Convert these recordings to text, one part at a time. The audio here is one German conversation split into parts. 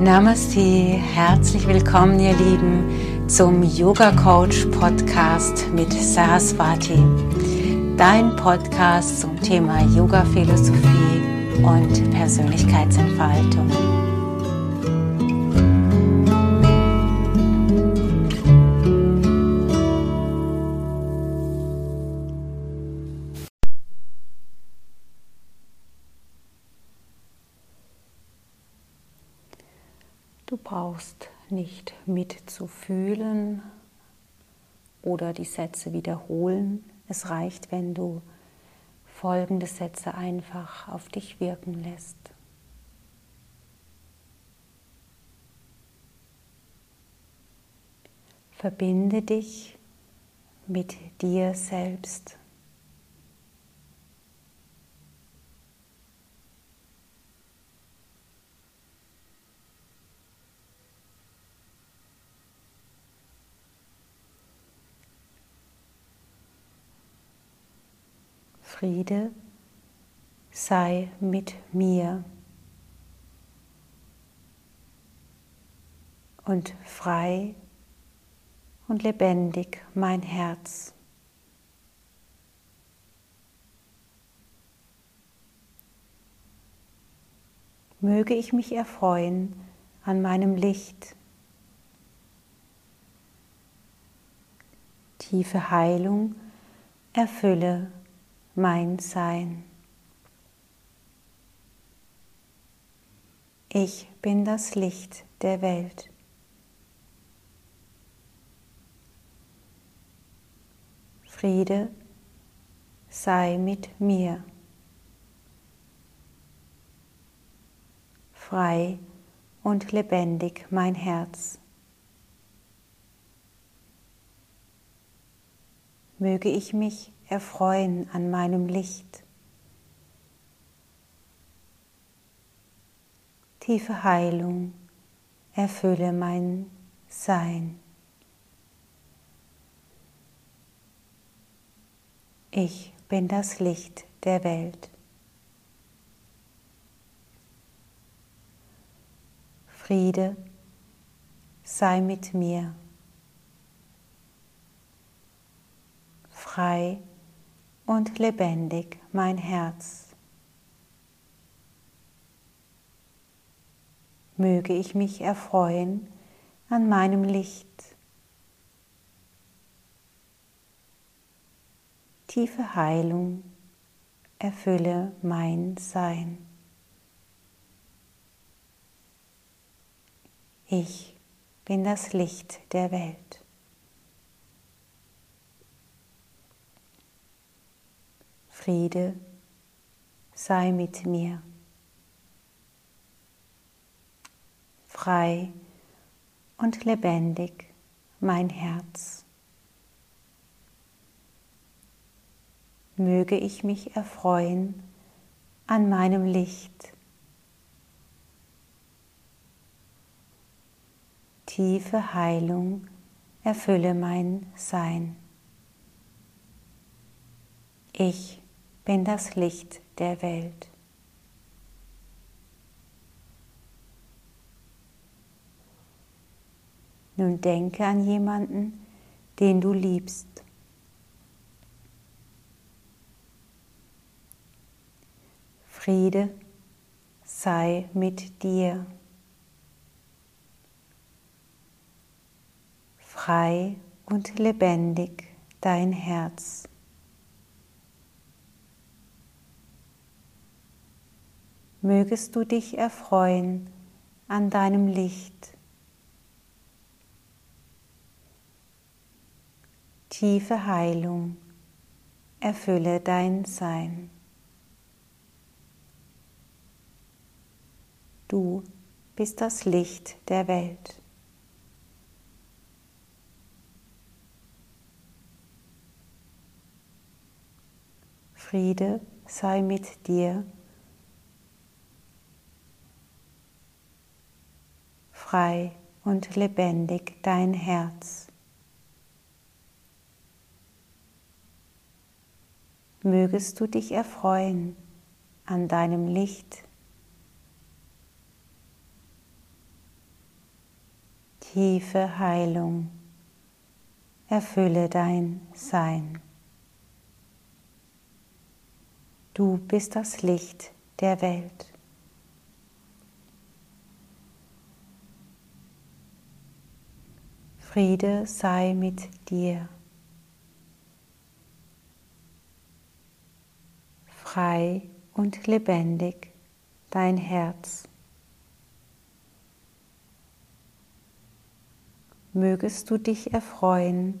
Namaste, herzlich willkommen ihr Lieben zum Yoga Coach Podcast mit Saraswati. Dein Podcast zum Thema Yoga Philosophie und Persönlichkeitsentfaltung. Du brauchst nicht mitzufühlen oder die Sätze wiederholen. Es reicht, wenn du folgende Sätze einfach auf dich wirken lässt. Verbinde dich mit dir selbst. Friede sei mit mir und frei und lebendig mein Herz. Möge ich mich erfreuen an meinem Licht. Tiefe Heilung erfülle mein Sein. Ich bin das Licht der Welt. Friede sei mit mir. Frei und lebendig mein Herz. Möge ich mich erfreuen an meinem Licht. Tiefe Heilung erfülle mein Sein. Ich bin das Licht der Welt. Friede sei mit mir. Frei und lebendig mein Herz. Möge ich mich erfreuen an meinem Licht. Tiefe Heilung erfülle mein Sein. Ich bin das Licht der Welt. Friede sei mit mir. Frei und lebendig mein Herz. Möge ich mich erfreuen an meinem Licht. Tiefe Heilung erfülle mein Sein. Ich bin das Licht der Welt. Nun denke an jemanden, den du liebst. Friede sei mit dir. Frei und lebendig dein Herz. Mögest du dich erfreuen an deinem Licht. Tiefe Heilung erfülle dein Sein. Du bist das Licht der Welt. Friede sei mit dir frei und lebendig dein Herz. Mögest du dich erfreuen an deinem Licht. tiefe Heilung erfülle dein Sein. Du bist das Licht der Welt. Friede sei mit dir. Frei und lebendig dein Herz. Mögest du dich erfreuen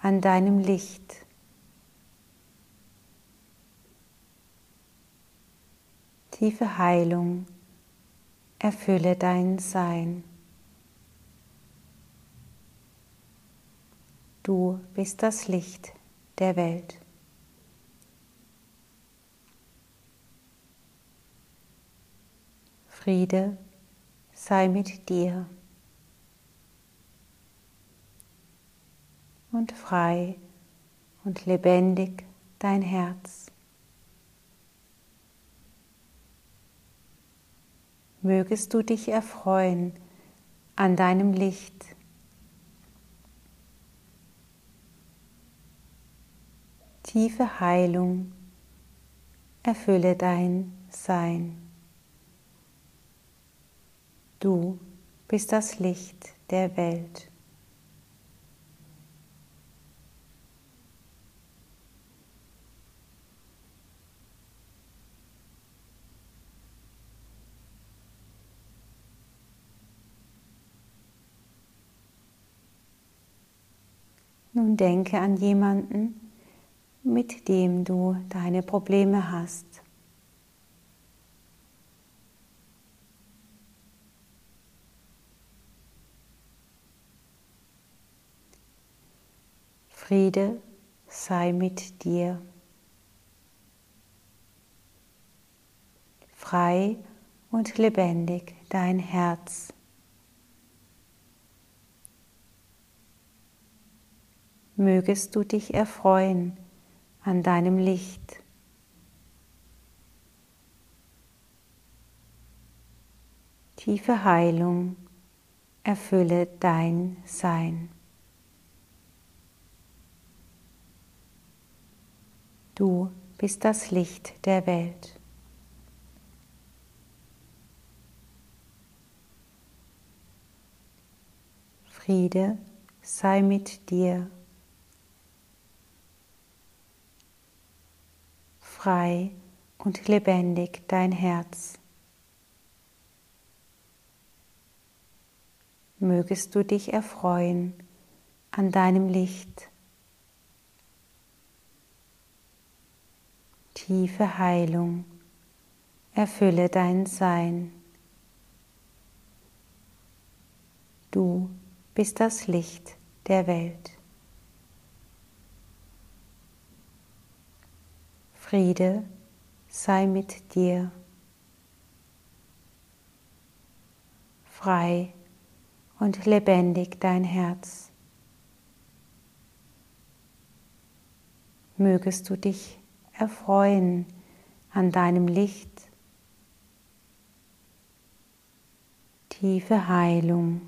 an deinem Licht. Tiefe Heilung erfülle dein Sein. Du bist das Licht der Welt. Friede sei mit dir und frei und lebendig dein Herz. Mögest du dich erfreuen an deinem Licht tiefe Heilung erfülle dein Sein. Du bist das Licht der Welt. Nun denke an jemanden, mit dem du deine Probleme hast. Friede sei mit dir. Frei und lebendig dein Herz. Mögest du dich erfreuen an deinem Licht. Tiefe Heilung erfülle dein Sein. Du bist das Licht der Welt. Friede sei mit dir. Frei und lebendig dein Herz. Mögest du dich erfreuen an deinem Licht. Tiefe Heilung erfülle dein Sein. Du bist das Licht der Welt. Friede sei mit dir. Frei und lebendig dein Herz. Mögest du dich erfreuen an deinem Licht. Tiefe Heilung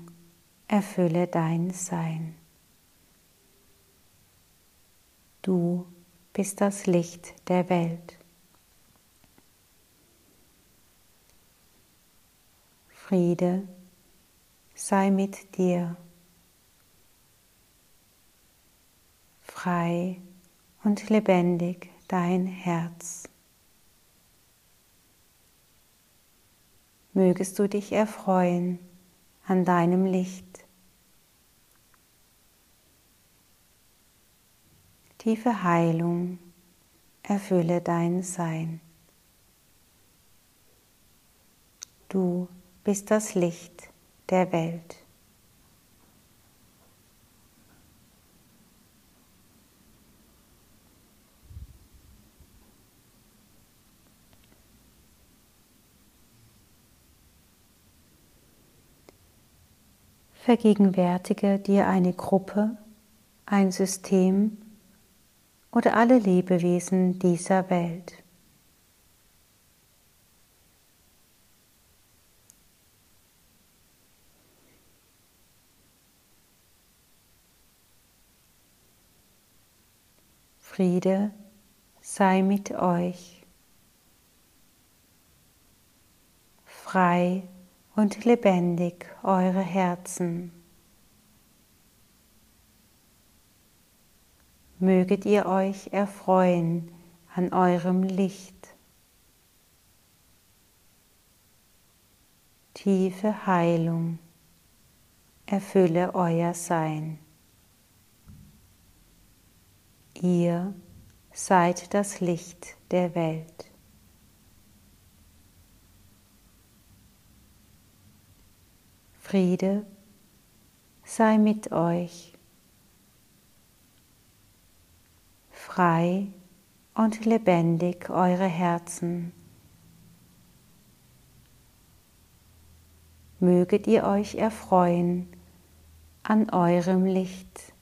erfülle dein Sein. Du bist das Licht der Welt. Friede sei mit dir. Frei und lebendig dein Herz. Mögest du dich erfreuen an deinem Licht. Tiefe Heilung erfülle dein Sein. Du bist das Licht der Welt. Vergegenwärtige dir eine Gruppe, ein System, oder alle Lebewesen dieser Welt. Friede sei mit euch. Frei und lebendig eure Herzen. Möget ihr euch erfreuen an eurem Licht. Tiefe Heilung erfülle euer Sein. Ihr seid das Licht der Welt. Friede sei mit euch. Frei und lebendig eure Herzen. Möget ihr euch erfreuen an eurem Licht.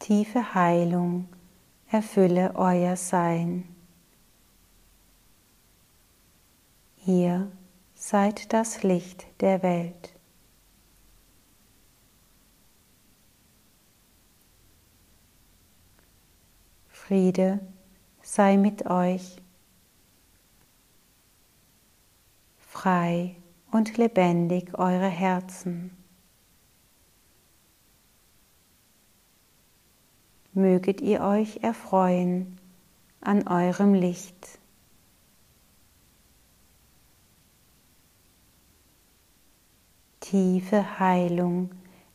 Tiefe Heilung erfülle euer Sein. Ihr seid das Licht der Welt. Friede sei mit euch, frei und lebendig eure Herzen. möget ihr euch erfreuen an eurem Licht. Tiefe Heilung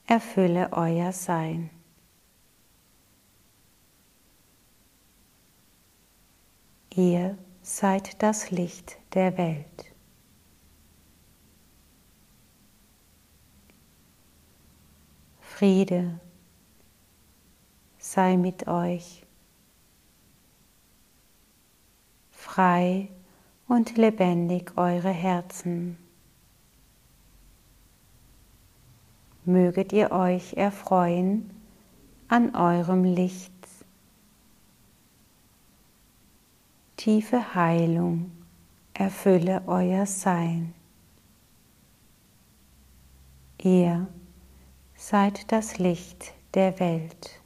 erfülle euer Sein. Ihr seid das Licht der Welt. Friede sei mit euch. Frei und lebendig eure Herzen. Möget ihr euch erfreuen an eurem Licht. Tiefe Heilung erfülle euer Sein. Ihr seid das Licht der Welt.